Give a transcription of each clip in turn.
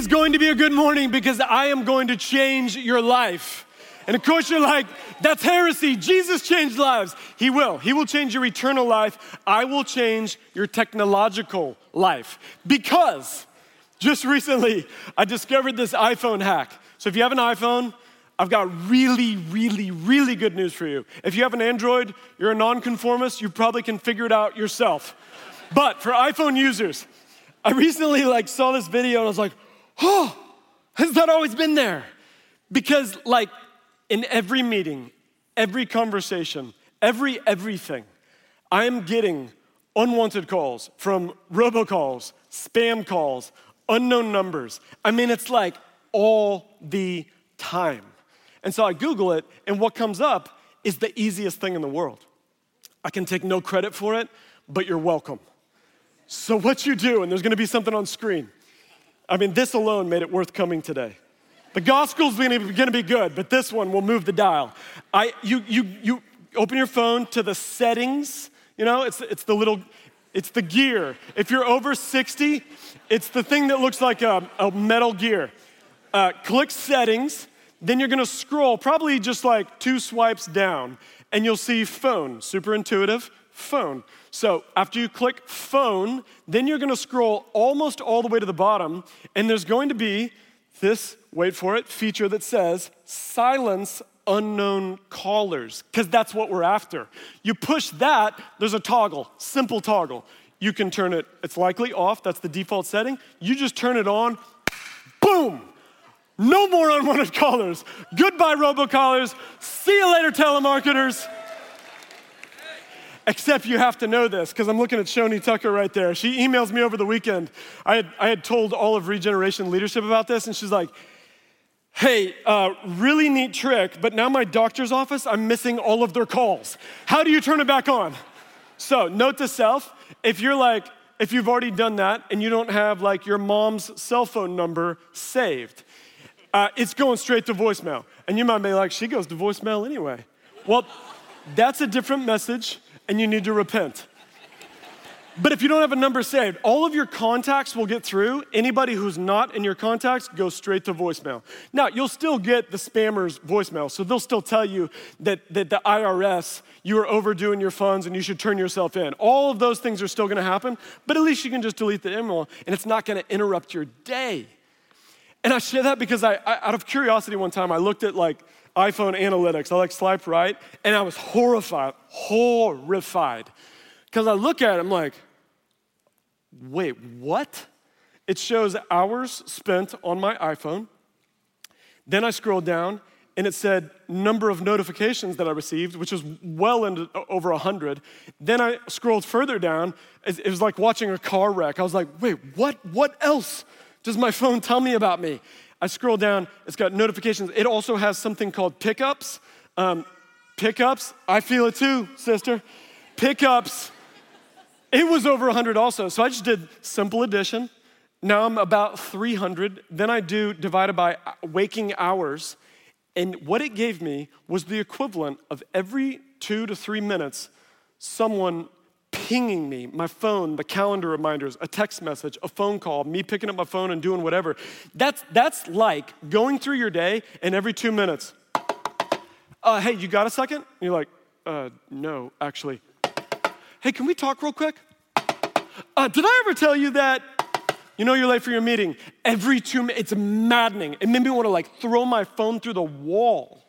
Is going to be a good morning because I am going to change your life. And of course, you're like, that's heresy. Jesus changed lives. He will. He will change your eternal life. I will change your technological life. Because just recently, I discovered this iPhone hack. So if you have an iPhone, I've got really, really, really good news for you. If you have an Android, you're a nonconformist, you probably can figure it out yourself. But for iPhone users, I recently like saw this video and I was like, oh, has that always been there? Because like in every meeting, every conversation, every everything, I am getting unwanted calls from robocalls, spam calls, unknown numbers. I mean, it's like all the time. And so I Google it, and what comes up is the easiest thing in the world. I can take no credit for it, but you're welcome. So, what you do, and there's gonna be something on screen. I mean, this alone made it worth coming today. The gospel's gonna, gonna be good, but this one will move the dial. I, you, you, you open your phone to the settings, you know, it's, it's the little, it's the gear. If you're over 60, it's the thing that looks like a, a metal gear. Uh, click settings, then you're gonna scroll probably just like two swipes down, and you'll see phone, super intuitive, phone. So after you click phone, then you're gonna scroll almost all the way to the bottom, and there's going to be this, wait for it, feature that says silence unknown callers, because that's what we're after. You push that, there's a toggle, simple toggle. You can turn it, it's likely off, that's the default setting. You just turn it on, boom! No more unwanted callers. Goodbye, robocallers. See you later, telemarketers. Except you have to know this, because I'm looking at Shoni Tucker right there. She emails me over the weekend. I had, I had told all of Regeneration Leadership about this, and she's like, hey, uh, really neat trick, but now my doctor's office, I'm missing all of their calls. How do you turn it back on? So, note to self if you're like, if you've already done that and you don't have like your mom's cell phone number saved, uh, it's going straight to voicemail. And you might be like, she goes to voicemail anyway. Well, that's a different message and you need to repent. But if you don't have a number saved, all of your contacts will get through. Anybody who's not in your contacts goes straight to voicemail. Now, you'll still get the spammer's voicemail, so they'll still tell you that, that the IRS, you are overdue in your funds and you should turn yourself in. All of those things are still gonna happen, but at least you can just delete the email and it's not gonna interrupt your day. And I share that because I, I out of curiosity one time, I looked at like iPhone analytics. I like swipe right, and I was horrified, horrified. Because I look at it, I'm like, wait, what? It shows hours spent on my iPhone. Then I scrolled down and it said number of notifications that I received, which was well into over 100. Then I scrolled further down. It was like watching a car wreck. I was like, wait, what, what else does my phone tell me about me? I scroll down, it's got notifications. It also has something called pickups. Um, pickups, I feel it too, sister. Pickups, it was over 100 also. So I just did simple addition. Now I'm about 300. Then I do divided by waking hours. And what it gave me was the equivalent of every two to three minutes, someone pinging me, my phone, the calendar reminders, a text message, a phone call, me picking up my phone and doing whatever. That's, that's like going through your day and every two minutes, uh, hey, you got a second? And you're like, uh, no, actually. Hey, can we talk real quick? Uh, did I ever tell you that? You know you're late for your meeting. Every two minutes, it's maddening. It made me want to like throw my phone through the wall.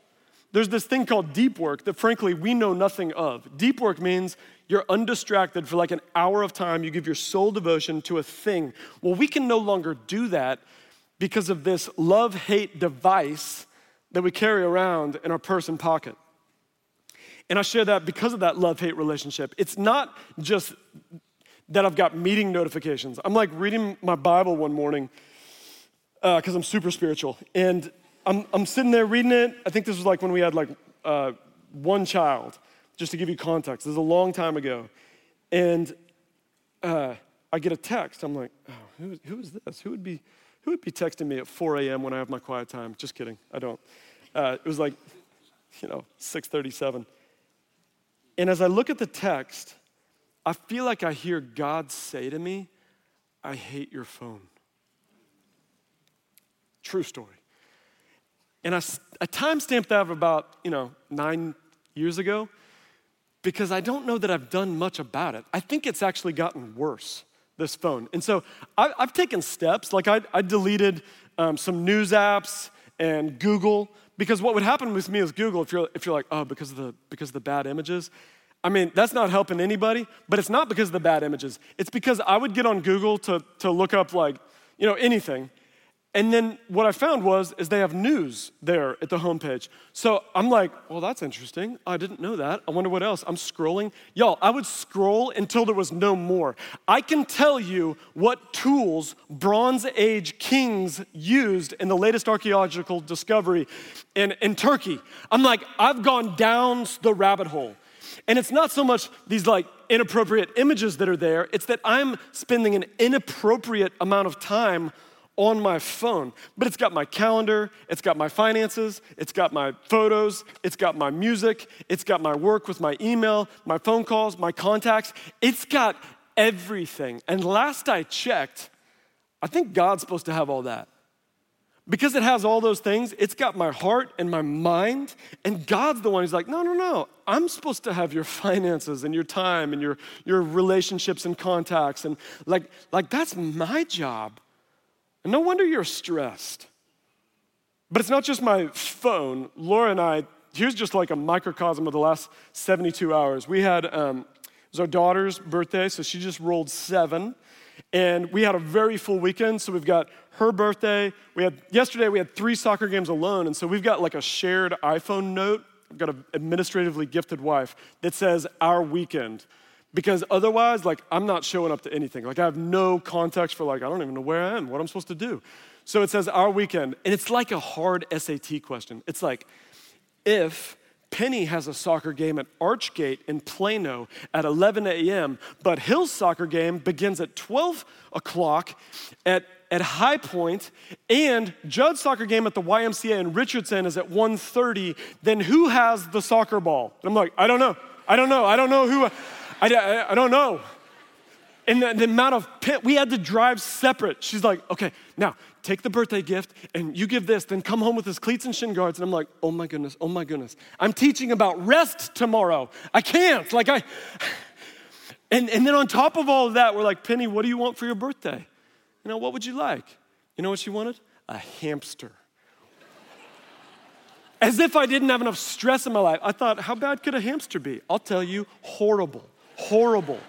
There's this thing called deep work that frankly we know nothing of. Deep work means you're undistracted for like an hour of time. You give your sole devotion to a thing. Well, we can no longer do that because of this love hate device that we carry around in our purse and pocket. And I share that because of that love hate relationship. It's not just that I've got meeting notifications. I'm like reading my Bible one morning because uh, I'm super spiritual. And I'm, I'm sitting there reading it. I think this was like when we had like uh, one child just to give you context. This is a long time ago. And uh, I get a text. I'm like, oh, who, who is this? Who would, be, who would be texting me at 4 a.m. when I have my quiet time? Just kidding. I don't. Uh, it was like, you know, 637. And as I look at the text, I feel like I hear God say to me, I hate your phone. True story. And I, I time stamped that about, you know, nine years ago because I don't know that I've done much about it. I think it's actually gotten worse, this phone. And so I, have taken steps. Like I, I deleted um, some news apps and Google because what would happen with me is Google, if you're, if you're like, oh, because of, the, because of the bad images, I mean, that's not helping anybody, but it's not because of the bad images. It's because I would get on Google to, to look up like, you know, anything. And then what I found was is they have news there at the homepage. So I'm like, well, that's interesting. I didn't know that. I wonder what else. I'm scrolling. Y'all, I would scroll until there was no more. I can tell you what tools Bronze Age kings used in the latest archaeological discovery in, in Turkey. I'm like, I've gone down the rabbit hole. And it's not so much these like inappropriate images that are there, it's that I'm spending an inappropriate amount of time on my phone. But it's got my calendar, it's got my finances, it's got my photos, it's got my music, it's got my work with my email, my phone calls, my contacts. It's got everything. And last I checked, I think God's supposed to have all that. Because it has all those things, it's got my heart and my mind, and God's the one who's like, no, no, no. I'm supposed to have your finances and your time and your, your relationships and contacts. And like, like, that's my job. And no wonder you're stressed. But it's not just my phone. Laura and I, here's just like a microcosm of the last 72 hours. We had, um, it was our daughter's birthday, so she just rolled seven. And we had a very full weekend, so we've got her birthday. We had, yesterday we had three soccer games alone, and so we've got like a shared iPhone note. I've got an administratively gifted wife that says our weekend because otherwise like i'm not showing up to anything like i have no context for like i don't even know where i am what i'm supposed to do so it says our weekend and it's like a hard sat question it's like if penny has a soccer game at archgate in plano at 11 a.m but hill's soccer game begins at 12 o'clock at at High Point and Judd's soccer game at the YMCA in Richardson is at 1:30, then who has the soccer ball? And I'm like, I don't know. I don't know. I don't know who I, I, I don't know. And the, the amount of pit, we had to drive separate. She's like, okay, now take the birthday gift and you give this, then come home with his cleats and shin guards. And I'm like, oh my goodness, oh my goodness. I'm teaching about rest tomorrow. I can't. Like, I, and, and then on top of all of that, we're like, Penny, what do you want for your birthday? You know, what would you like? You know what she wanted? A hamster. As if I didn't have enough stress in my life. I thought, how bad could a hamster be? I'll tell you, horrible horrible.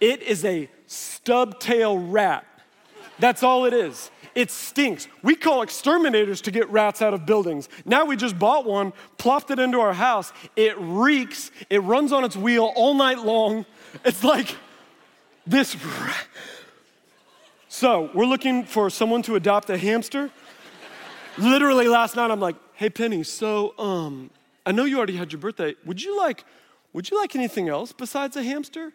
It is a stub-tail rat. That's all it is. It stinks. We call exterminators to get rats out of buildings. Now we just bought one, plopped it into our house. It reeks. It runs on its wheel all night long. It's like this. Rat. So we're looking for someone to adopt a hamster. Literally last night, I'm like, "Hey Penny, so um, I know you already had your birthday. Would you like would you like anything else besides a hamster?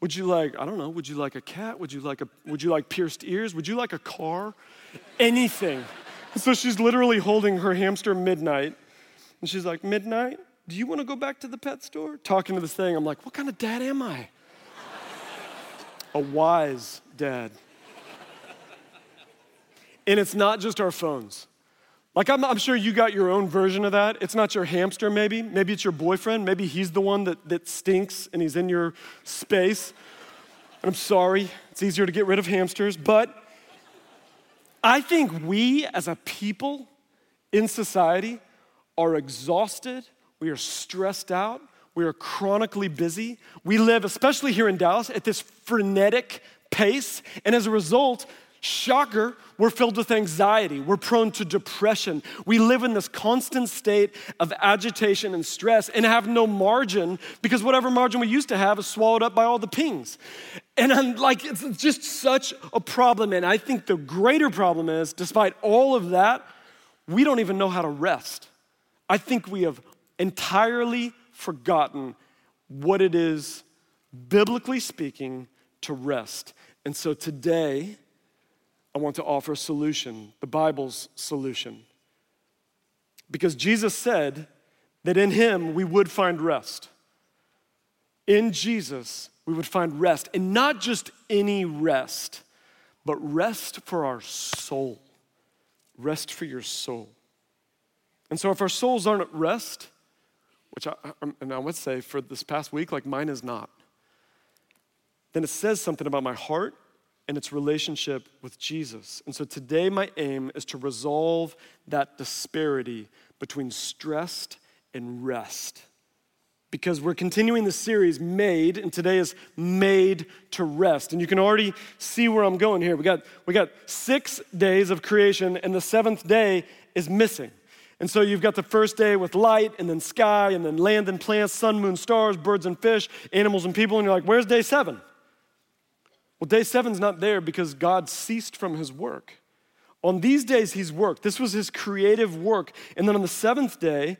Would you like, I don't know, would you like a cat? Would you like a would you like pierced ears? Would you like a car? Anything. so she's literally holding her hamster midnight. And she's like, Midnight? Do you want to go back to the pet store? Talking to this thing. I'm like, what kind of dad am I? a wise dad. And it's not just our phones. Like, I'm, I'm, sure you got your own version of that. It's not your hamster, maybe. Maybe it's your boyfriend. Maybe he's the one that, that stinks and he's in your space. And I'm sorry, it's easier to get rid of hamsters. But I think we as a people in society are exhausted, we are stressed out, we are chronically busy. We live, especially here in Dallas, at this frenetic pace. And as a result, Shocker, we're filled with anxiety. We're prone to depression. We live in this constant state of agitation and stress and have no margin because whatever margin we used to have is swallowed up by all the pings. And I'm like, it's just such a problem. And I think the greater problem is, despite all of that, we don't even know how to rest. I think we have entirely forgotten what it is, biblically speaking, to rest. And so today, I want to offer a solution, the Bible's solution. Because Jesus said that in Him we would find rest. In Jesus, we would find rest, and not just any rest, but rest for our soul. rest for your soul. And so, if our souls aren't at rest, which I, and I would say for this past week, like mine is not, then it says something about my heart and its relationship with Jesus. And so today, my aim is to resolve that disparity between stressed and rest. Because we're continuing the series Made, and today is Made to Rest. And you can already see where I'm going here. We got, we got six days of creation, and the seventh day is missing. And so you've got the first day with light, and then sky, and then land and plants, sun, moon, stars, birds and fish, animals and people, and you're like, where's day seven? Well, day seven's not there because God ceased from his work. On these days, he's worked. This was his creative work. And then on the seventh day,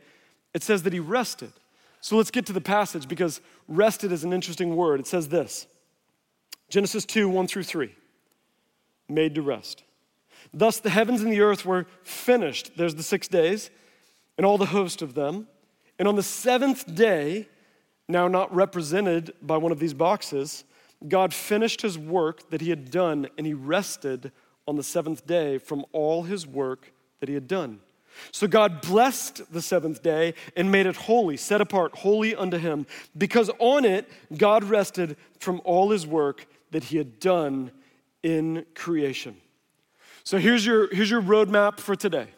it says that he rested. So let's get to the passage because rested is an interesting word. It says this Genesis 2 1 through 3. Made to rest. Thus the heavens and the earth were finished. There's the six days, and all the host of them. And on the seventh day, now not represented by one of these boxes, God finished his work that he had done, and he rested on the seventh day from all his work that he had done. So God blessed the seventh day and made it holy, set apart, holy unto him, because on it God rested from all his work that he had done in creation. So here's your, here's your roadmap for today.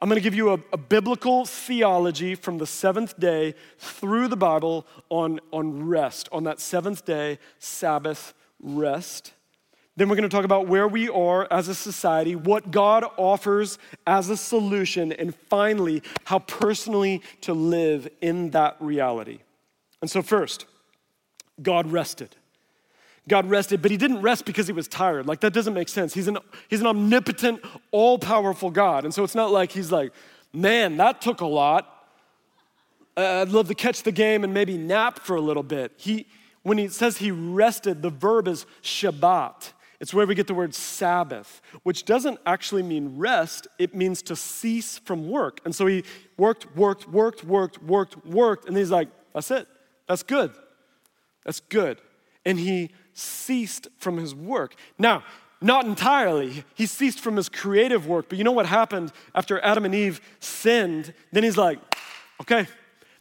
I'm going to give you a, a, biblical theology from the seventh day through the Bible on, on rest, on that seventh day, Sabbath rest. Then we're going to talk about where we are as a society, what God offers as a solution, and finally, how personally to live in that reality. And so, first, God rested. God rested, but he didn't rest because he was tired. Like, that doesn't make sense. He's an, he's an omnipotent, all powerful God. And so it's not like he's like, man, that took a lot. Uh, I'd love to catch the game and maybe nap for a little bit. He, when he says he rested, the verb is Shabbat. It's where we get the word Sabbath, which doesn't actually mean rest, it means to cease from work. And so he worked, worked, worked, worked, worked, worked, and he's like, that's it. That's good. That's good. And he ceased from his work. Now, not entirely. He ceased from his creative work. But you know what happened after Adam and Eve sinned? Then he's like, okay,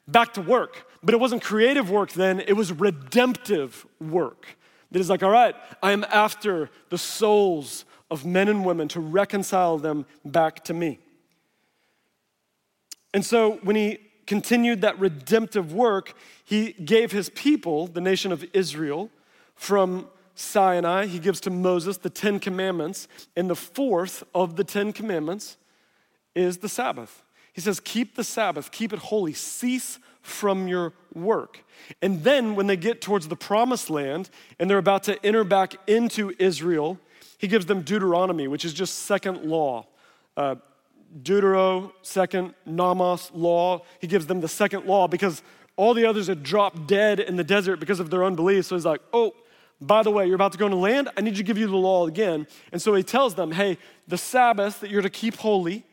back to work. But it wasn't creative work then, it was redemptive work. That is like, all right, I am after the souls of men and women to reconcile them back to me. And so when he continued that redemptive work, he gave his people, the nation of Israel, from Sinai, he gives to Moses the Ten Commandments, and the fourth of the Ten Commandments is the Sabbath. He says, Keep the Sabbath, keep it holy, cease from your work. And then when they get towards the promised land and they're about to enter back into Israel, he gives them Deuteronomy, which is just second law. Uh, Deutero, second, Nomos, law. He gives them the second law because all the others had dropped dead in the desert because of their unbelief. So he's like, oh, by the way, you're about to go into land, I need to give you the law again. And so he tells them, hey, the Sabbath that you're to keep holy,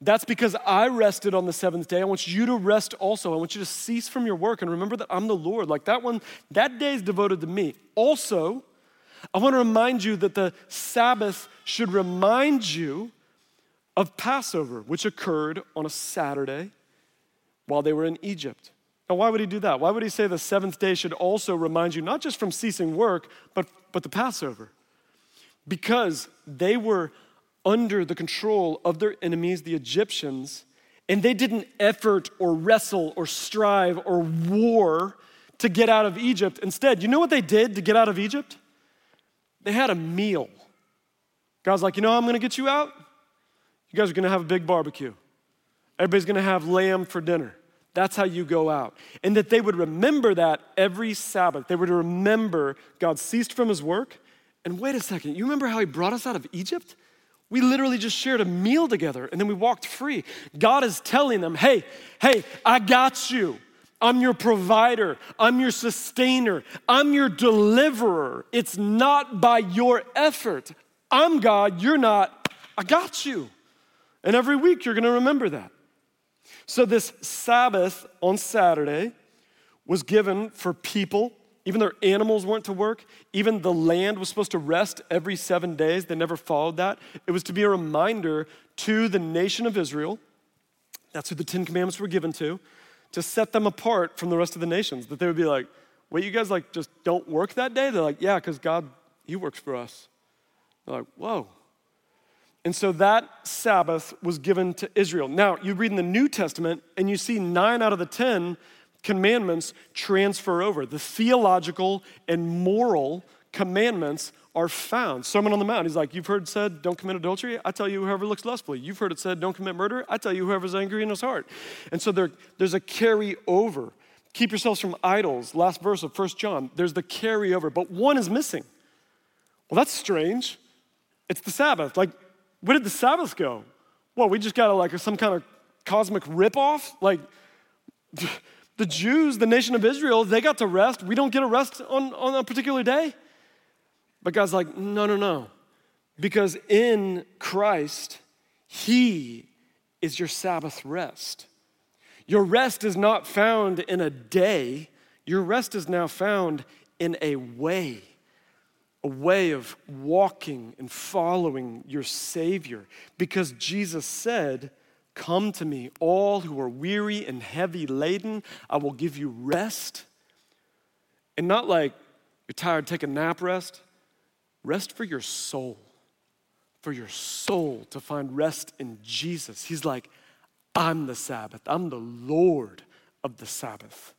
that's because I rested on the seventh day. I want you to rest also. I want you to cease from your work and remember that I'm the Lord. Like that one, that day is devoted to me. Also, I want to remind you that the Sabbath should remind you of Passover, which occurred on a Saturday while they were in Egypt. Now, why would he do that? Why would he say the seventh day should also remind you not just from ceasing work, but, but the Passover? Because they were under the control of their enemies, the Egyptians, and they didn't effort or wrestle or strive or war to get out of Egypt. Instead, you know what they did to get out of Egypt? They had a meal. God's like, you know I'm gonna get you out? You guys are gonna have a big barbecue. Everybody's gonna have lamb for dinner. That's how you go out. And that they would remember that every Sabbath. They would remember God ceased from his work. And wait a second, you remember how he brought us out of Egypt? We literally just shared a meal together and then we walked free. God is telling them, hey, hey, I got you. I'm your provider. I'm your sustainer. I'm your deliverer. It's not by your effort. I'm God, you're not. I got you. And every week you're going to remember that. So, this Sabbath on Saturday was given for people even their animals weren't to work, even the land was supposed to rest every seven days. They never followed that. It was to be a reminder to the nation of Israel, that's who the Ten Commandments were given to, to set them apart from the rest of the nations. That they would be like, wait, you guys like just don't work that day? They're like, yeah, because God, He works for us. They're like, whoa. And so that Sabbath was given to Israel. Now, you read in the New Testament and you see nine out of the 10 commandments transfer over. The theological and moral commandments are found. Sermon on the Mount, he's like, You've heard said, don't commit adultery. I tell you, whoever looks lustfully. You've heard it said, don't commit murder. I tell you, whoever's angry in his heart. And so there, there's a carry over. Keep yourselves from idols. Last verse of First John, there's the carry over, but one is missing. Well, that's strange. It's the Sabbath. Like, where did the Sabbath go? Well, we just got a, like some kind of cosmic ripoff? Like, the Jews, the nation of Israel, they got to rest. We don't get a rest on, on a particular day. But God's like, no, no, no. Because in Christ, He is your Sabbath rest. Your rest is not found in a day, your rest is now found in a way, a way of walking and following your Savior. Because Jesus said, Come to me, all who are weary and heavy laden, I will give you rest. And not like you're tired, take a nap rest. Rest for your soul, for your soul to find rest in Jesus. He's like, I'm the Sabbath, I'm the Lord of the Sabbath.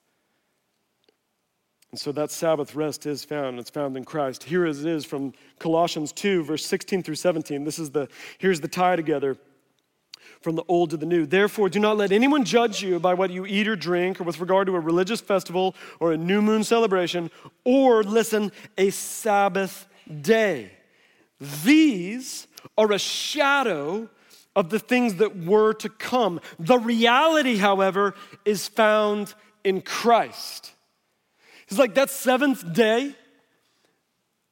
And so that Sabbath rest is found. It's found in Christ. Here it is from Colossians 2, verse 16 through 17. This is the, here's the tie together from the old to the new. Therefore, do not let anyone judge you by what you eat or drink, or with regard to a religious festival, or a new moon celebration, or, listen, a Sabbath day. These are a shadow of the things that were to come. The reality, however, is found in Christ. It's like that seventh day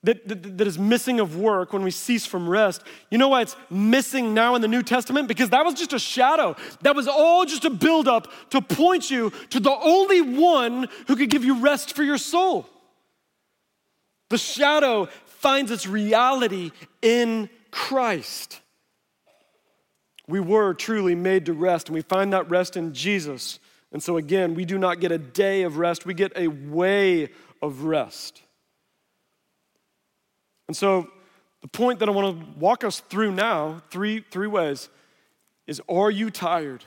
that, that, that is missing of work when we cease from rest. You know why it's missing now in the New Testament? Because that was just a shadow. That was all just a buildup to point you to the only one who could give you rest for your soul. The shadow finds its reality in Christ. We were truly made to rest, and we find that rest in Jesus. And so, again, we do not get a day of rest, we get a way of rest. And so, the point that I want to walk us through now, three, three ways, is are you tired?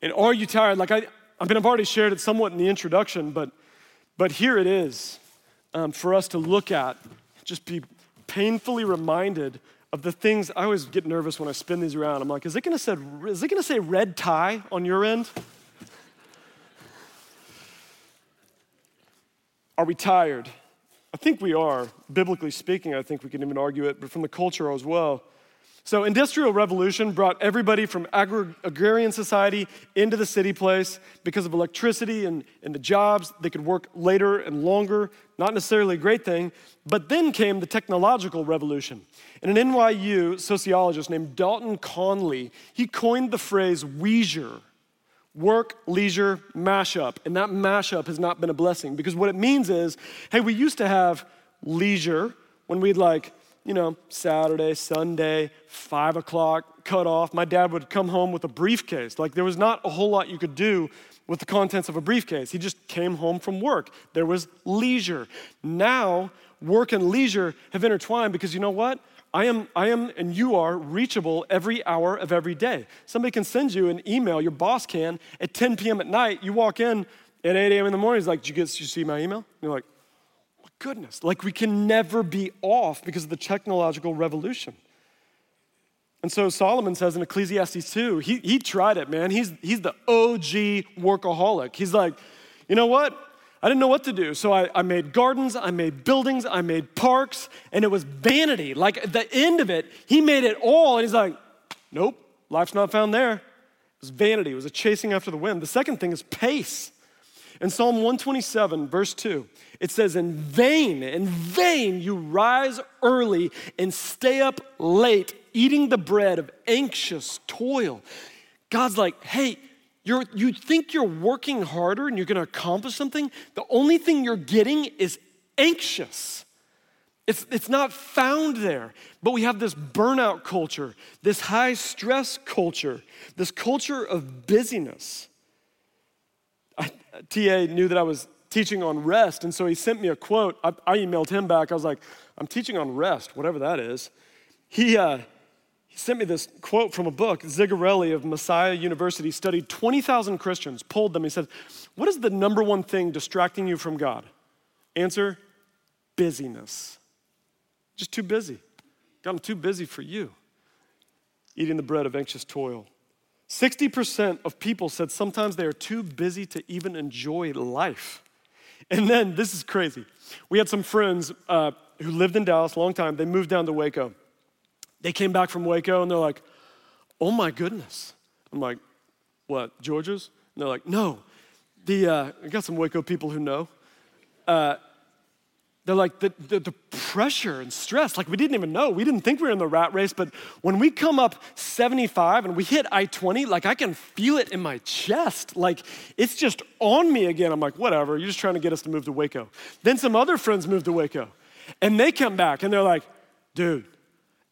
And are you tired? Like I, I mean, I've already shared it somewhat in the introduction, but, but here it is um, for us to look at, just be painfully reminded of the things. I always get nervous when I spin these around. I'm like, is it gonna say, is it gonna say red tie on your end? Are we tired? I think we are. Biblically speaking, I think we can even argue it, but from the culture as well. So, industrial revolution brought everybody from agrarian society into the city place because of electricity and, and the jobs. They could work later and longer, not necessarily a great thing. But then came the technological revolution. And an NYU sociologist named Dalton Conley, he coined the phrase weisure work, leisure, mashup. And that mashup has not been a blessing because what it means is hey, we used to have leisure when we'd like, you know, Saturday, Sunday, five o'clock, cut off. My dad would come home with a briefcase. Like there was not a whole lot you could do with the contents of a briefcase. He just came home from work. There was leisure. Now, work and leisure have intertwined because you know what? I am, I am, and you are reachable every hour of every day. Somebody can send you an email, your boss can, at 10 p.m. at night. You walk in at 8 a.m. in the morning, he's like, Did you, get, did you see my email? And you're like, goodness. Like, we can never be off because of the technological revolution. And so Solomon says in Ecclesiastes 2, he, he tried it, man. He's, he's the OG workaholic. He's like, you know what? I didn't know what to do. So I, I, made gardens, I made buildings, I made parks, and it was vanity. Like at the end of it, he made it all, and he's like, nope, life's not found there. It was vanity, it was a chasing after the wind. The second thing is pace. In Psalm 127, verse 2, it says, In vain, in vain you rise early and stay up late, eating the bread of anxious toil. God's like, hey, You're, you think you're working harder and you're gonna accomplish something, the only thing you're getting is anxious. It's, it's not found there. But we have this burnout culture, this high stress culture, this culture of busyness. TA knew that I was teaching on rest, and so he sent me a quote. I, I emailed him back. I was like, I'm teaching on rest, whatever that is. He, uh, he sent me this quote from a book. Zigarelli of Messiah University studied 20,000 Christians, polled them. He said, What is the number one thing distracting you from God? Answer busyness. Just too busy. God, I'm too busy for you. Eating the bread of anxious toil. 60% of people said sometimes they are too busy to even enjoy life. And then, this is crazy. We had some friends uh, who lived in Dallas a long time. They moved down to Waco. They came back from Waco and they're like, oh my goodness. I'm like, what, Georgia's? And they're like, no. The, uh, I got some Waco people who know. Uh, they're like, the, the, the, pressure and stress, like we didn't even know. We didn't think we were in the rat race, but when we come up 75 and we hit I 20, like I can feel it in my chest. Like it's just on me again. I'm like, whatever, you're just trying to get us to move to Waco. Then some other friends moved to Waco, and they come back and they're like, dude,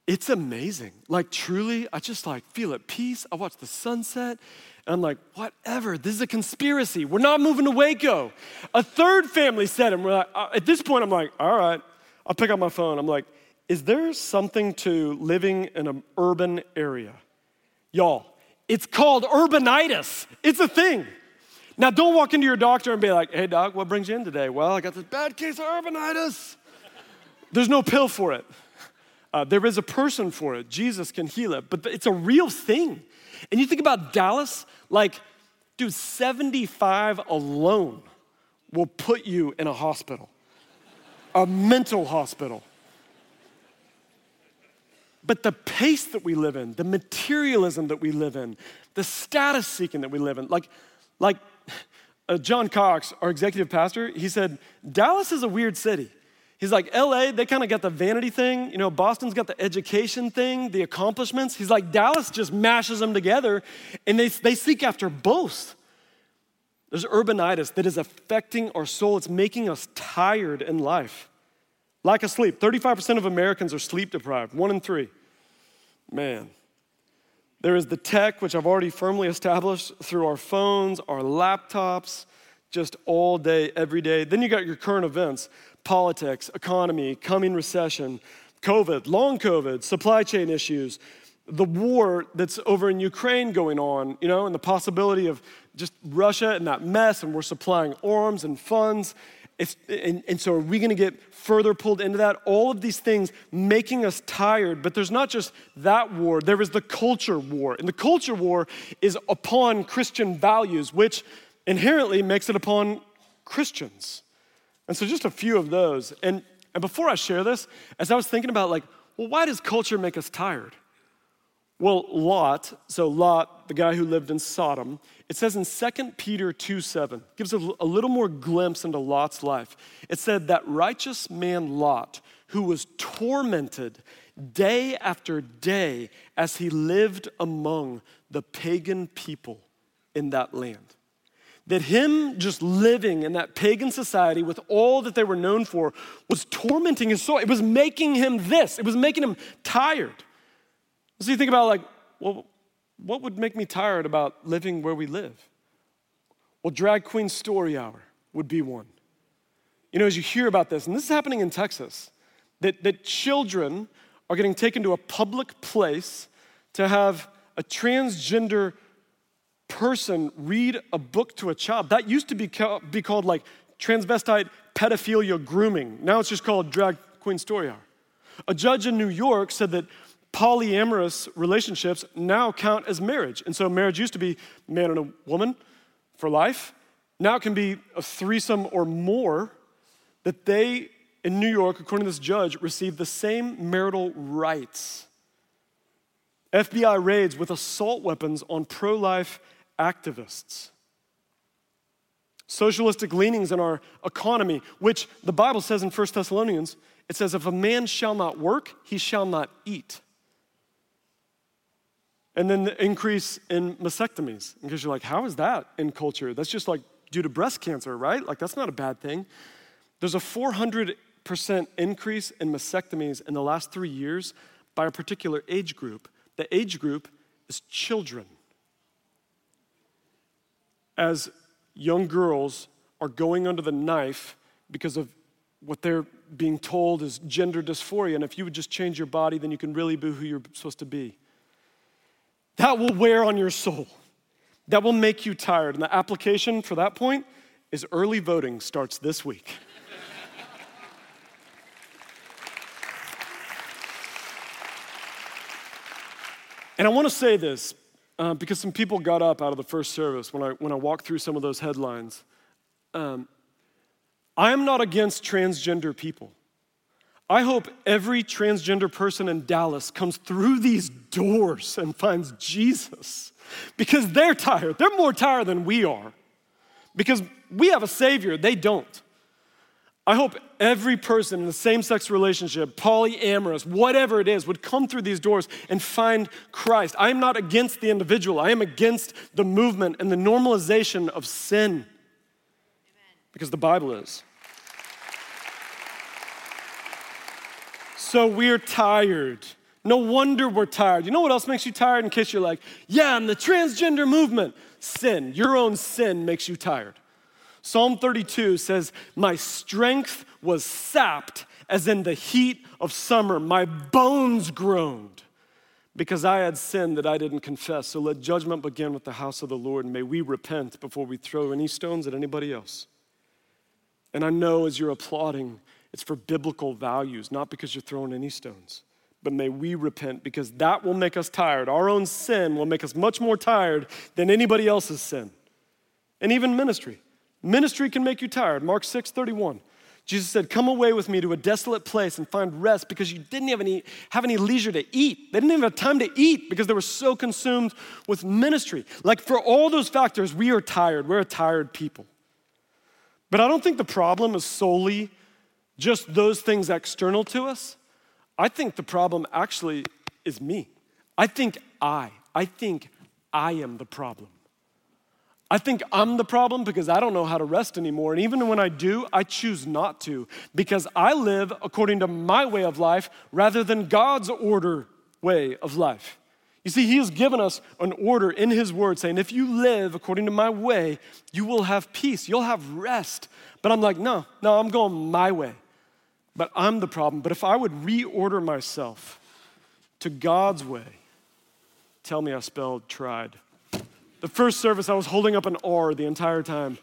it's amazing. Like, truly, I just like feel at peace. I watch the sunset. And I'm like, whatever, this is a conspiracy. We're not moving to Waco. A third family said, and we're like, uh, at this point, I'm like, all right, I'll pick up my phone. I'm like, is there something to living in an urban area? Y'all, it's called urbanitis. It's a thing. Now, don't walk into your doctor and be like, hey, doc, what brings you in today? Well, I got this bad case of urbanitis. There's no pill for it. Uh, there is a person for it. Jesus can heal it, but it's a real thing. And you think about Dallas, like, dude, 75 alone will put you in a hospital, a mental hospital. But the pace that we live in, the materialism that we live in, the status seeking that we live in, like, like uh, John Cox, our executive pastor, he said, Dallas is a weird city. He's like, LA, they kind of got the vanity thing. You know, Boston's got the education thing, the accomplishments. He's like, Dallas just mashes them together and they, they seek after both. There's urbanitis that is affecting our soul, it's making us tired in life. Lack of sleep. 35% of Americans are sleep deprived, one in three. Man. There is the tech, which I've already firmly established through our phones, our laptops, just all day, every day. Then you got your current events politics, economy, coming recession, COVID, long COVID, supply chain issues, the war that's over in Ukraine going on, you know, and the possibility of just Russia and that mess, and we're supplying arms and funds. And, and, so, are we going to get further pulled into that? All of these things making us tired, but there's not just that war, there is the culture war. And the culture war is upon Christian values, which inherently makes it upon Christians. And so just a few of those. And, and before I share this, as I was thinking about like, well, why does culture make us tired? Well, Lot, so Lot, the guy who lived in Sodom, it says in 2 Peter 2 7, gives a, a little more glimpse into Lot's life. It said that righteous man Lot, who was tormented day after day as he lived among the pagan people in that land that him just living in that pagan society with all that they were known for was tormenting his soul. It was making him this, it was making him tired. So you think about, like, well, what would make me tired about living where we live? Well, Drag Queen Story Hour would be one. You know, as you hear about this, and this is happening in Texas, that, that children are getting taken to a public place to have a transgender person read a book to a child. That used to be, be called like transvestite pedophilia grooming. Now it's just called drag queen story hour. A judge in New York said that polyamorous relationships now count as marriage. And so marriage used to be man and a woman for life. Now it can be a threesome or more that they in New York, according to this judge, receive the same marital rights. FBI raids with assault weapons on pro life activists. Socialistic leanings in our economy, which the Bible says in 1 Thessalonians, it says, If a man shall not work, he shall not eat. And then the increase in mastectomies. Because you're like, how is that in culture? That's just like due to breast cancer, right? Like, that's not a bad thing. There's a 400% increase in mastectomies in the last three years by a particular age group. The age group is children. As young girls are going under the knife because of what they're being told is gender dysphoria. And if you would just change your body, then you can really be who you're supposed to be. That will wear on your soul. That will make you tired. And the application for that point is early voting starts this week. and I want to say this uh, because some people got up out of the first service when I, when I walked through some of those headlines. Um, I am not against transgender people. I hope every transgender person in Dallas comes through these doors and finds Jesus because they're tired. They're more tired than we are because we have a Savior, they don't. I hope every person in the same sex relationship, polyamorous, whatever it is, would come through these doors and find Christ. I am not against the individual, I am against the movement and the normalization of sin because the Bible is. So we're tired. No wonder we're tired. You know what else makes you tired? In case you're like, yeah, and the transgender movement. Sin, your own sin makes you tired. Psalm 32 says, My strength was sapped as in the heat of summer. My bones groaned because I had sinned that I didn't confess. So let judgment begin with the house of the Lord, and may we repent before we throw any stones at anybody else. And I know as you're applauding, it's for biblical values, not because you're throwing any stones. But may we repent because that will make us tired. Our own sin will make us much more tired than anybody else's sin. And even ministry. Ministry can make you tired. Mark 6 31. Jesus said, Come away with me to a desolate place and find rest because you didn't have any, have any leisure to eat. They didn't even have time to eat because they were so consumed with ministry. Like, for all those factors, we are tired. We're a tired people. But I don't think the problem is solely just those things external to us. I think the problem actually is me. I think I, I think I am the problem. I think I'm the problem because I don't know how to rest anymore. And even when I do, I choose not to because I live according to my way of life rather than God's order way of life. You see, He has given us an order in His Word saying, if you live according to my way, you will have peace, you'll have rest. But I'm like, no, no, I'm going my way. But I'm the problem. But if I would reorder myself to God's way, tell me I spelled tried. The first service, I was holding up an R the entire time.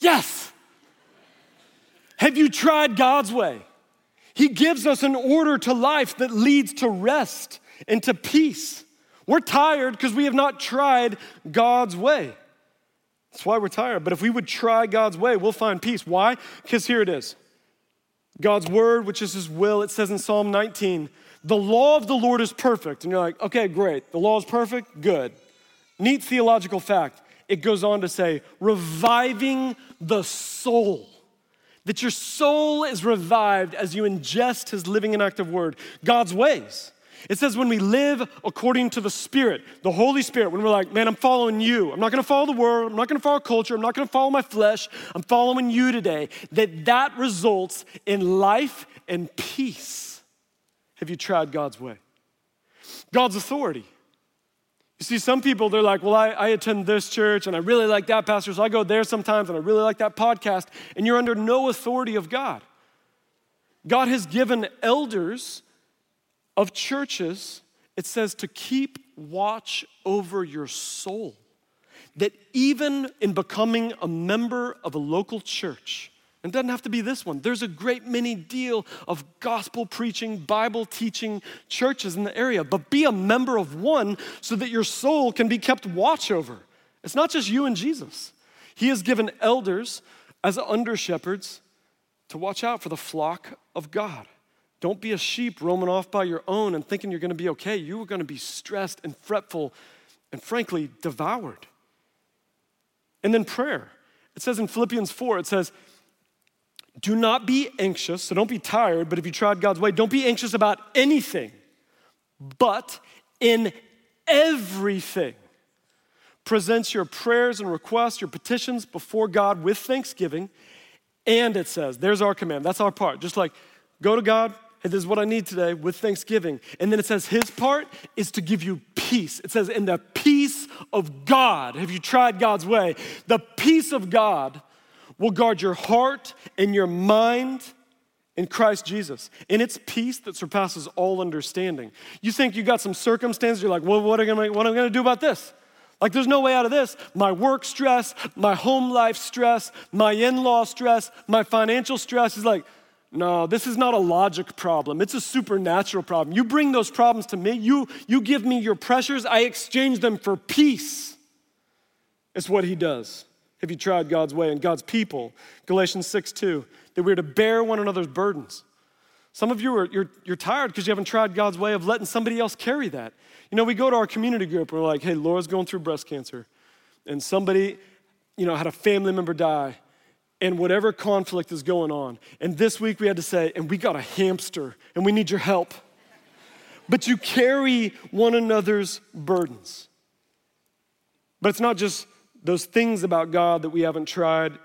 yes! Have you tried God's way? He gives us an order to life that leads to rest and to peace. We're tired because we have not tried God's way. That's why we're tired. But if we would try God's way, we'll find peace. Why? Because here it is God's word, which is his will. It says in Psalm 19, the law of the Lord is perfect. And you're like, okay, great. The law is perfect? Good. Neat theological fact. It goes on to say, reviving the soul. That your soul is revived as you ingest his living and active word, God's ways. It says when we live according to the Spirit, the Holy Spirit, when we're like, man, I'm following you. I'm not gonna follow the world. I'm not gonna follow culture. I'm not gonna follow my flesh. I'm following you today. That that results in life and peace. Have you tried God's way? God's authority. You see, some people, they're like, well, I, I attend this church and I really like that pastor, so I go there sometimes and I really like that podcast, and you're under no authority of God. God has given elders of churches, it says to keep watch over your soul. That even in becoming a member of a local church, it doesn't have to be this one. There's a great many deal of gospel preaching, Bible teaching churches in the area, but be a member of one so that your soul can be kept watch over. It's not just you and Jesus. He has given elders as under shepherds to watch out for the flock of God. Don't be a sheep roaming off by your own and thinking you're going to be okay. You are going to be stressed and fretful and frankly devoured. And then prayer. It says in Philippians 4, it says, do not be anxious, so don't be tired, but if you tried God's way, don't be anxious about anything. but in everything, presents your prayers and requests, your petitions before God with thanksgiving. And it says, there's our command. That's our part. Just like go to God, hey, this is what I need today with thanksgiving. And then it says, his part is to give you peace. It says, in the peace of God, have you tried God's way? The peace of God will guard your heart and your mind in Christ Jesus. And it's peace that surpasses all understanding. You think you got some circumstances, you're like, well, what am I, what am I gonna do about this? Like, there's no way out of this. My work stress, my home life stress, my in law stress, my financial stress is like, no, this is not a logic problem. It's a supernatural problem. You bring those problems to me, you, you give me your pressures, I exchange them for peace. It's what he does. Have you tried God's way and God's people? Galatians 6 2, that we're to bear one another's burdens. Some of you are you're, you're tired because you haven't tried God's way of letting somebody else carry that. You know, we go to our community group and we're like, hey, Laura's going through breast cancer. And somebody, you know, had a family member die and whatever conflict is going on. And this week we had to say, and we got a hamster and we need your help. But you carry one another's burdens. But it's not just those things about God that we haven't tried.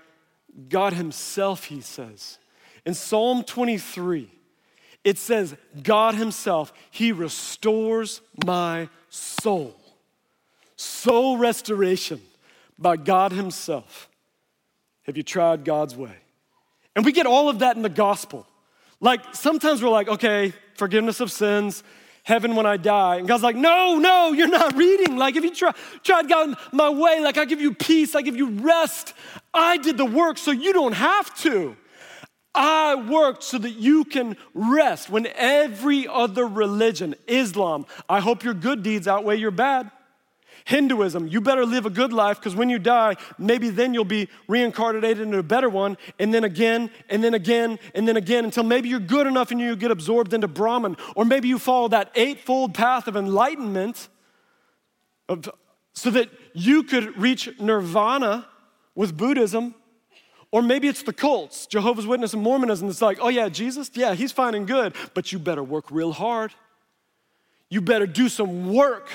God Himself, He says. In Psalm 23, it says, God Himself, He restores my soul. Soul restoration by God Himself. Have you tried God's way? And we get all of that in the gospel. Like sometimes we're like, okay, forgiveness of sins, heaven when I die. And God's like, no, no, you're not reading. Like if you try, tried God my way, like I give you peace, I give you rest. I did the work so you don't have to. I worked so that you can rest when every other religion, Islam, I hope your good deeds outweigh your bad. Hinduism, you better live a good life because when you die, maybe then you'll be reincarnated into a better one, and then again, and then again, and then again, until maybe you're good enough and you get absorbed into Brahman, or maybe you follow that eightfold path of enlightenment of, so that you could reach nirvana with Buddhism. Or maybe it's the cults, Jehovah's Witness and Mormonism. It's like, oh yeah, Jesus, yeah, he's fine and good, but you better work real hard. You better do some work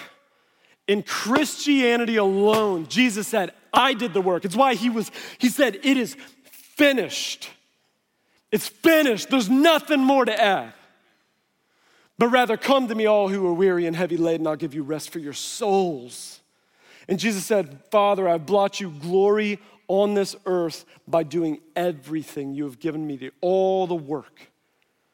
in Christianity alone, Jesus said, I did the work. It's why he was, he said, it is finished. It's finished. There's nothing more to add. But rather, come to me, all who are weary and heavy laden, I'll give you rest for your souls. And Jesus said, Father, I've brought you glory on this earth by doing everything you have given me, to, all the work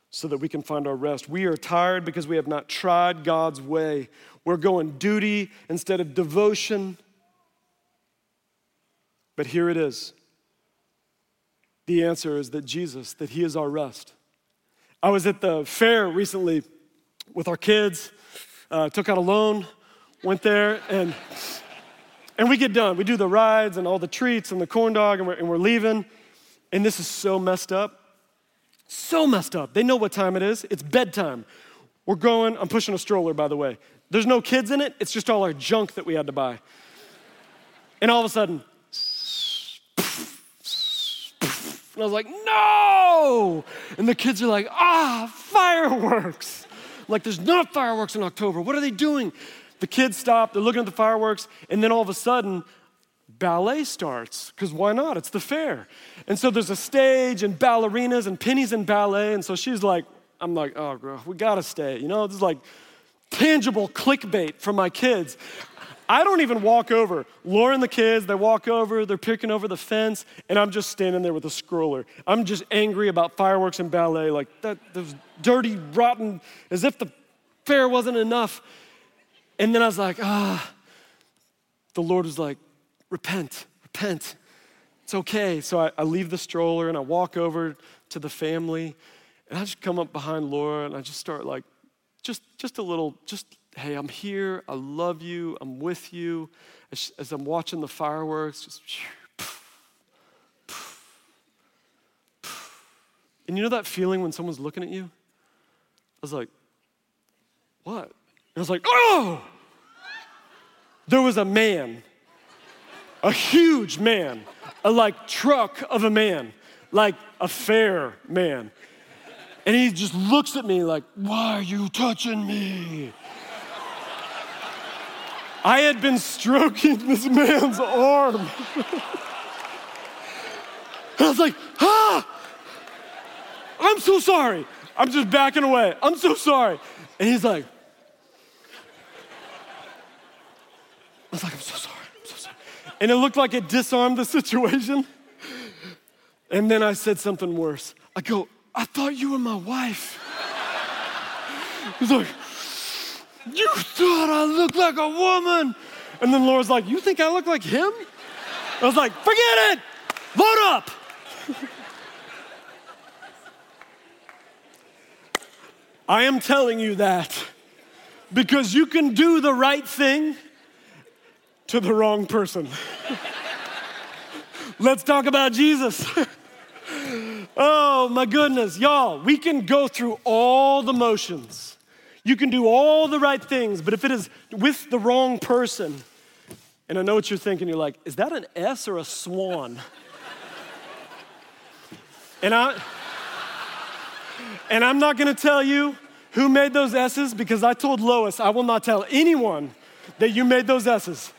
so that we can find our rest. We are tired because we have not tried God's way. We're going duty instead of devotion. But here it is. The answer is that Jesus, that He is our rest. I was at the fair recently with our kids, uh, took out a loan, went there, and, and we get done. We do the rides and all the treats and the corn dog, and we're, and we're leaving. And this is so messed up. So messed up. They know what time it is. It's bedtime. We're going, I'm pushing a stroller, by the way. There's no kids in it, it's just all our junk that we had to buy. And all of a sudden, and I was like, no! And the kids are like, ah, fireworks. like, there's not fireworks in October. What are they doing? The kids stop, they're looking at the fireworks, and then all of a sudden, ballet starts because why not? It's the fair. And so there's a stage and ballerinas and pennies in ballet. And so she's like, I'm like, oh, girl, we gotta stay. You know, this is like tangible clickbait for my kids. I don't even walk over. Laura and the kids, they walk over, they're picking over the fence, and I'm just standing there with a scroller. I'm just angry about fireworks and ballet, like that, those dirty, rotten, as if the fair wasn't enough. And then I was like, ah, the Lord was like, repent, repent. It's okay. So I, I leave the stroller and I walk over to the family and I just come up behind Laura and I just start like, just, just a little, just, hey, I'm here. I love you. I'm with you. As, as I'm watching the fireworks, just, and you know that feeling when someone's looking at you? I was like, what? And I was like, oh! There was a man a huge man, a like truck of a man, like a fair man. And he just looks at me like, Why are you touching me? I had been stroking this man's arm. And I was like, ah, I'm so sorry. I'm just backing away. I'm so sorry. And he's like, I was like, I'm so sorry. I'm so sorry. And it looked like it disarmed the situation. And then I said something worse. I go, I thought you were my wife. He's like, You thought I looked like a woman. And then Laura's like, You think I look like him? I was like, Forget it. Load up. I am telling you that because you can do the right thing to the wrong person. Let's talk about Jesus. oh my goodness, y'all, we can go through all the motions. You can do all the right things, but if it is with the wrong person, and I know what you're thinking, you're like, is that an S or a swan? And I and I'm not gonna tell you who made those S's because I told Lois I will not tell anyone that you made those S's.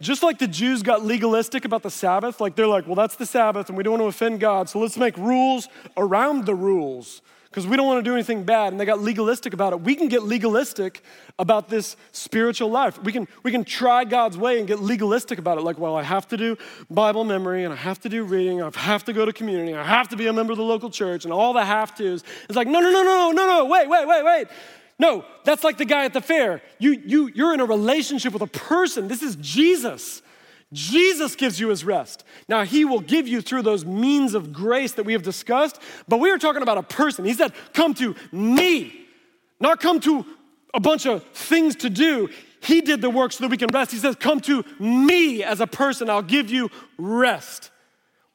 Just like the Jews got legalistic about the Sabbath, like they're like, well, that's the Sabbath and we don't want to offend God, so let's make rules around the rules because we don't want to do anything bad. And they got legalistic about it. We can get legalistic about this spiritual life. We can we can try god's way and get legalistic about it. Like well i have to do bible memory and i have to do reading i have to go to community i have to be a member of the local church and all the have to's it's like no no no no no no wait wait wait wait no that's like the guy at the fair you you you're in a relationship with a person this is jesus Jesus gives you his rest. Now, he will give you through those means of grace that we have discussed, but we are talking about a person. He said, Come to me, not come to a bunch of things to do. He did the work so that we can rest. He says, Come to me as a person, I'll give you rest.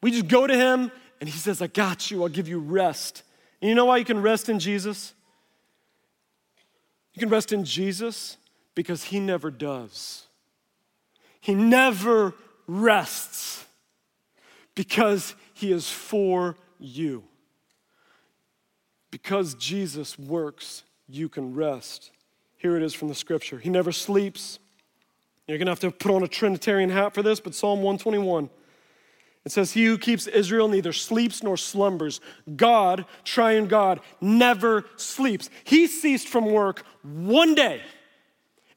We just go to him and he says, I got you, I'll give you rest. And you know why you can rest in Jesus? You can rest in Jesus because he never does. He never rests because he is for you. Because Jesus works, you can rest. Here it is from the scripture. He never sleeps. You're going to have to put on a Trinitarian hat for this, but Psalm 121. It says, He who keeps Israel neither sleeps nor slumbers. God, triune God, never sleeps. He ceased from work one day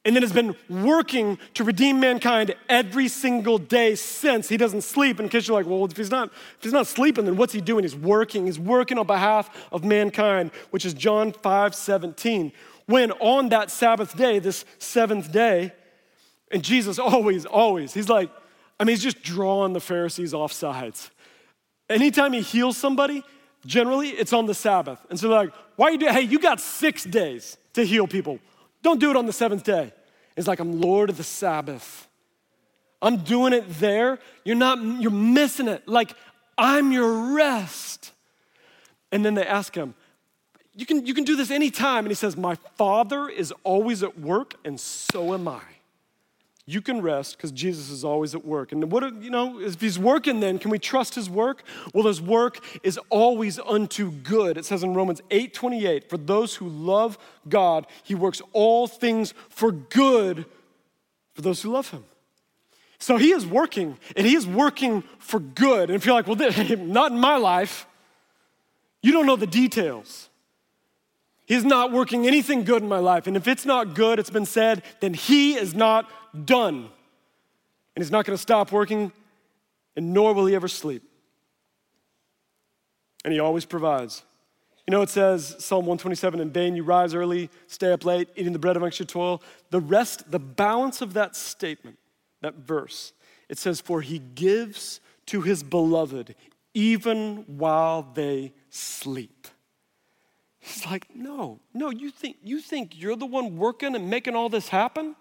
and then has been working to redeem mankind every single day since. He doesn't sleep. In case you're like, well, if he's not, if he's not sleeping, then what's he doing? He's working. He's working on behalf of mankind, which is John 5 17. When on that Sabbath day, this seventh day, and Jesus always, always, he's like, I mean, he's just drawing the Pharisees off sides. Anytime he heals somebody, generally it's on the Sabbath. And so they're like, why are you doing, hey, you got six days to heal people. Don't do it on the seventh day. It's like I'm Lord of the Sabbath. I'm doing it there. You're not, you're missing it. Like I'm your rest. And then they ask him, you can, you can do this anytime. And he says, My father is always at work, and so am I you can rest because Jesus is always at work. And what, you know, if he's working then, can we trust his work? Well, his work is always unto good. It says in Romans 8 28, for those who love God, he works all things for good for those who love him. So he is working, and he is working for good. And if you're like, well, not in my life, you don't know the details. He's not working anything good in my life. And if it's not good, it's been said, then he is not done. And he's not going to stop working, and nor will he ever sleep. And he always provides. You know, it says, Psalm 127, in vain you rise early, stay up late, eating the bread amongst your toil. The rest, the balance of that statement, that verse, it says, For he gives to his beloved even while they sleep. He's like, no, no, you think, you think you're the one working and making all this happen?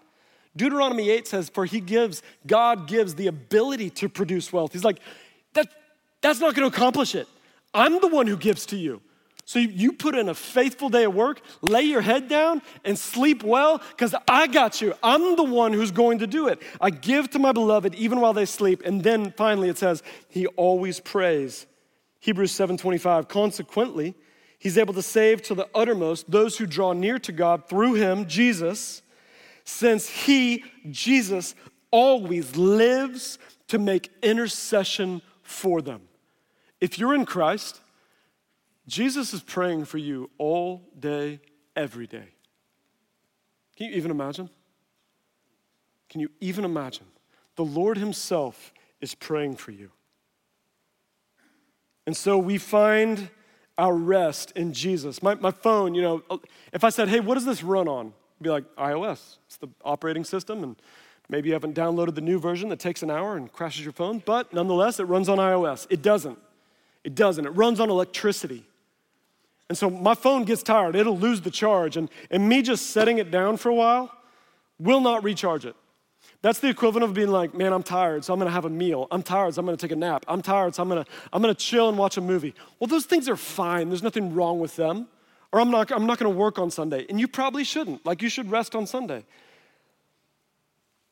Deuteronomy 8 says, For he gives, God gives the ability to produce wealth. He's like, that, that's not going to accomplish it. I'm the one who gives to you. So you put in a faithful day of work, lay your head down, and sleep well, because I got you. I'm the one who's going to do it. I give to my beloved even while they sleep. And then finally it says, He always prays Hebrews 7:25. Consequently, he's able to save to the uttermost those who draw near to God through him, Jesus, since he, Jesus, always lives to make intercession for them. If you're in Christ, Jesus is praying for you all day, every day. Can you even imagine? Can you even imagine? The Lord Himself is praying for you. And so we find our rest in Jesus. My, my phone, you know, if I said, hey, what does this run on? I'd be like, iOS. It's the operating system, and maybe you haven't downloaded the new version that takes an hour and crashes your phone, but nonetheless, it runs on iOS. It doesn't. It doesn't. It runs on electricity. And so my phone gets tired, it'll lose the charge, and, and me just setting it down for a while will not recharge it. That's the equivalent of being like, man, I'm tired, so I'm gonna have a meal. I'm tired, so I'm gonna take a nap. I'm tired, so I'm gonna, I'm gonna chill and watch a movie. Well, those things are fine. There's nothing wrong with them. Or I'm not, I'm not gonna work on Sunday. And you probably shouldn't. Like, you should rest on Sunday.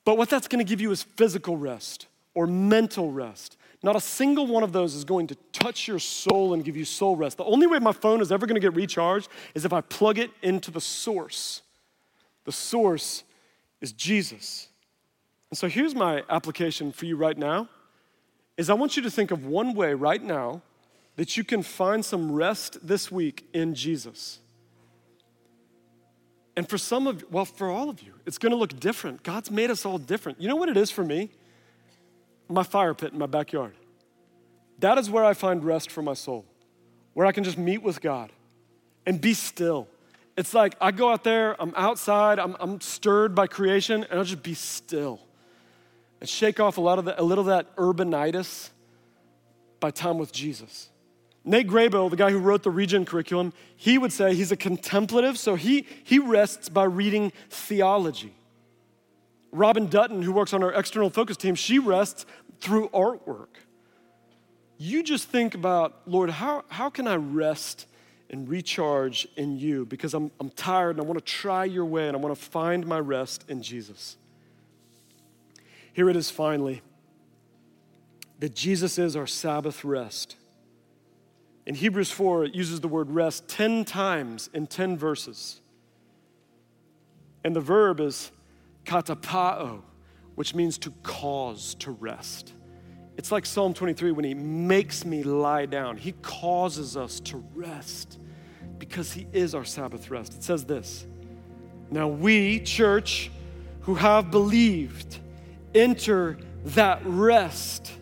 But what that's gonna give you is physical rest or mental rest. Not a single one of those is going to touch your soul and give you soul rest. The only way my phone is ever gonna get recharged is if I plug it into the source. The source is Jesus. And so here's my application for you right now is I want you to think of one way right now that you can find some rest this week in Jesus. And for some of well for all of you, it's going to look different. God's made us all different. You know what it is for me? My fire pit in my backyard. That is where I find rest for my soul. Where I can just meet with God and be still. It's like I go out there, I'm outside, I'm, I'm stirred by creation, and I'll just be still and shake off a, lot of the, a little of that urbanitis by time with Jesus. Nate Graybill, the guy who wrote the Regen curriculum, he would say he's a contemplative, so he, he rests by reading theology. Robin Dutton, who works on our external focus team, she rests through artwork. You just think about, Lord, how, how can I rest and recharge in you? Because I'm, I'm tired and I want to try your way and I want to find my rest in Jesus. Here it is finally that Jesus is our Sabbath rest. In Hebrews 4, it uses the word rest 10 times in 10 verses. And the verb is katapauo, which means to cause to rest. It's like Psalm 23 when he makes me lie down. He causes us to rest because he is our Sabbath rest. It says this Now we, church, who have believed, enter that rest.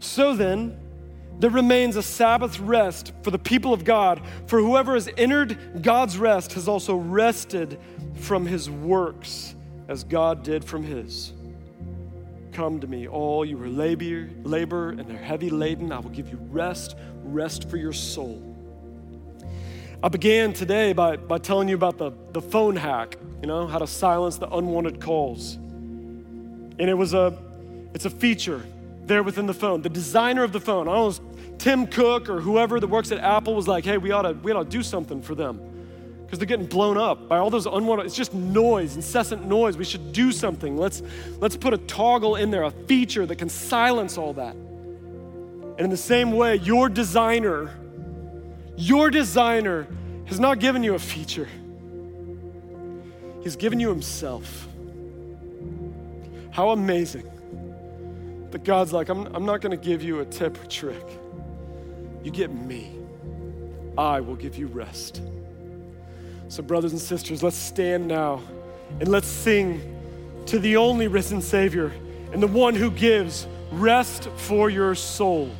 So then, there remains a Sabbath rest for the people of God, for whoever has entered God's rest has also rested from his works as God did from his. Come to me, all you who labor, labor and are heavy laden, I will give you rest, rest for your soul. I began today by, by telling you about the, the phone hack, you know, how to silence the unwanted calls. And it was a, it's a feature there within the phone. The designer of the phone, I don't know, Tim Cook or whoever that works at Apple was like, hey, we ought to, we ought to do something for them because they're getting blown up by all those unwanted, it's just noise, incessant noise. We should do something. Let's, let's put a toggle in there, a feature that can silence all that. And in the same way, your designer, your designer has not given you a feature. He's given you himself. How amazing that God's like, I'm, I'm not going to give you a tip or trick. You get me. I will give you rest. So, brothers and sisters, let's stand now and let's sing to the only risen Savior and the one who gives rest for your soul.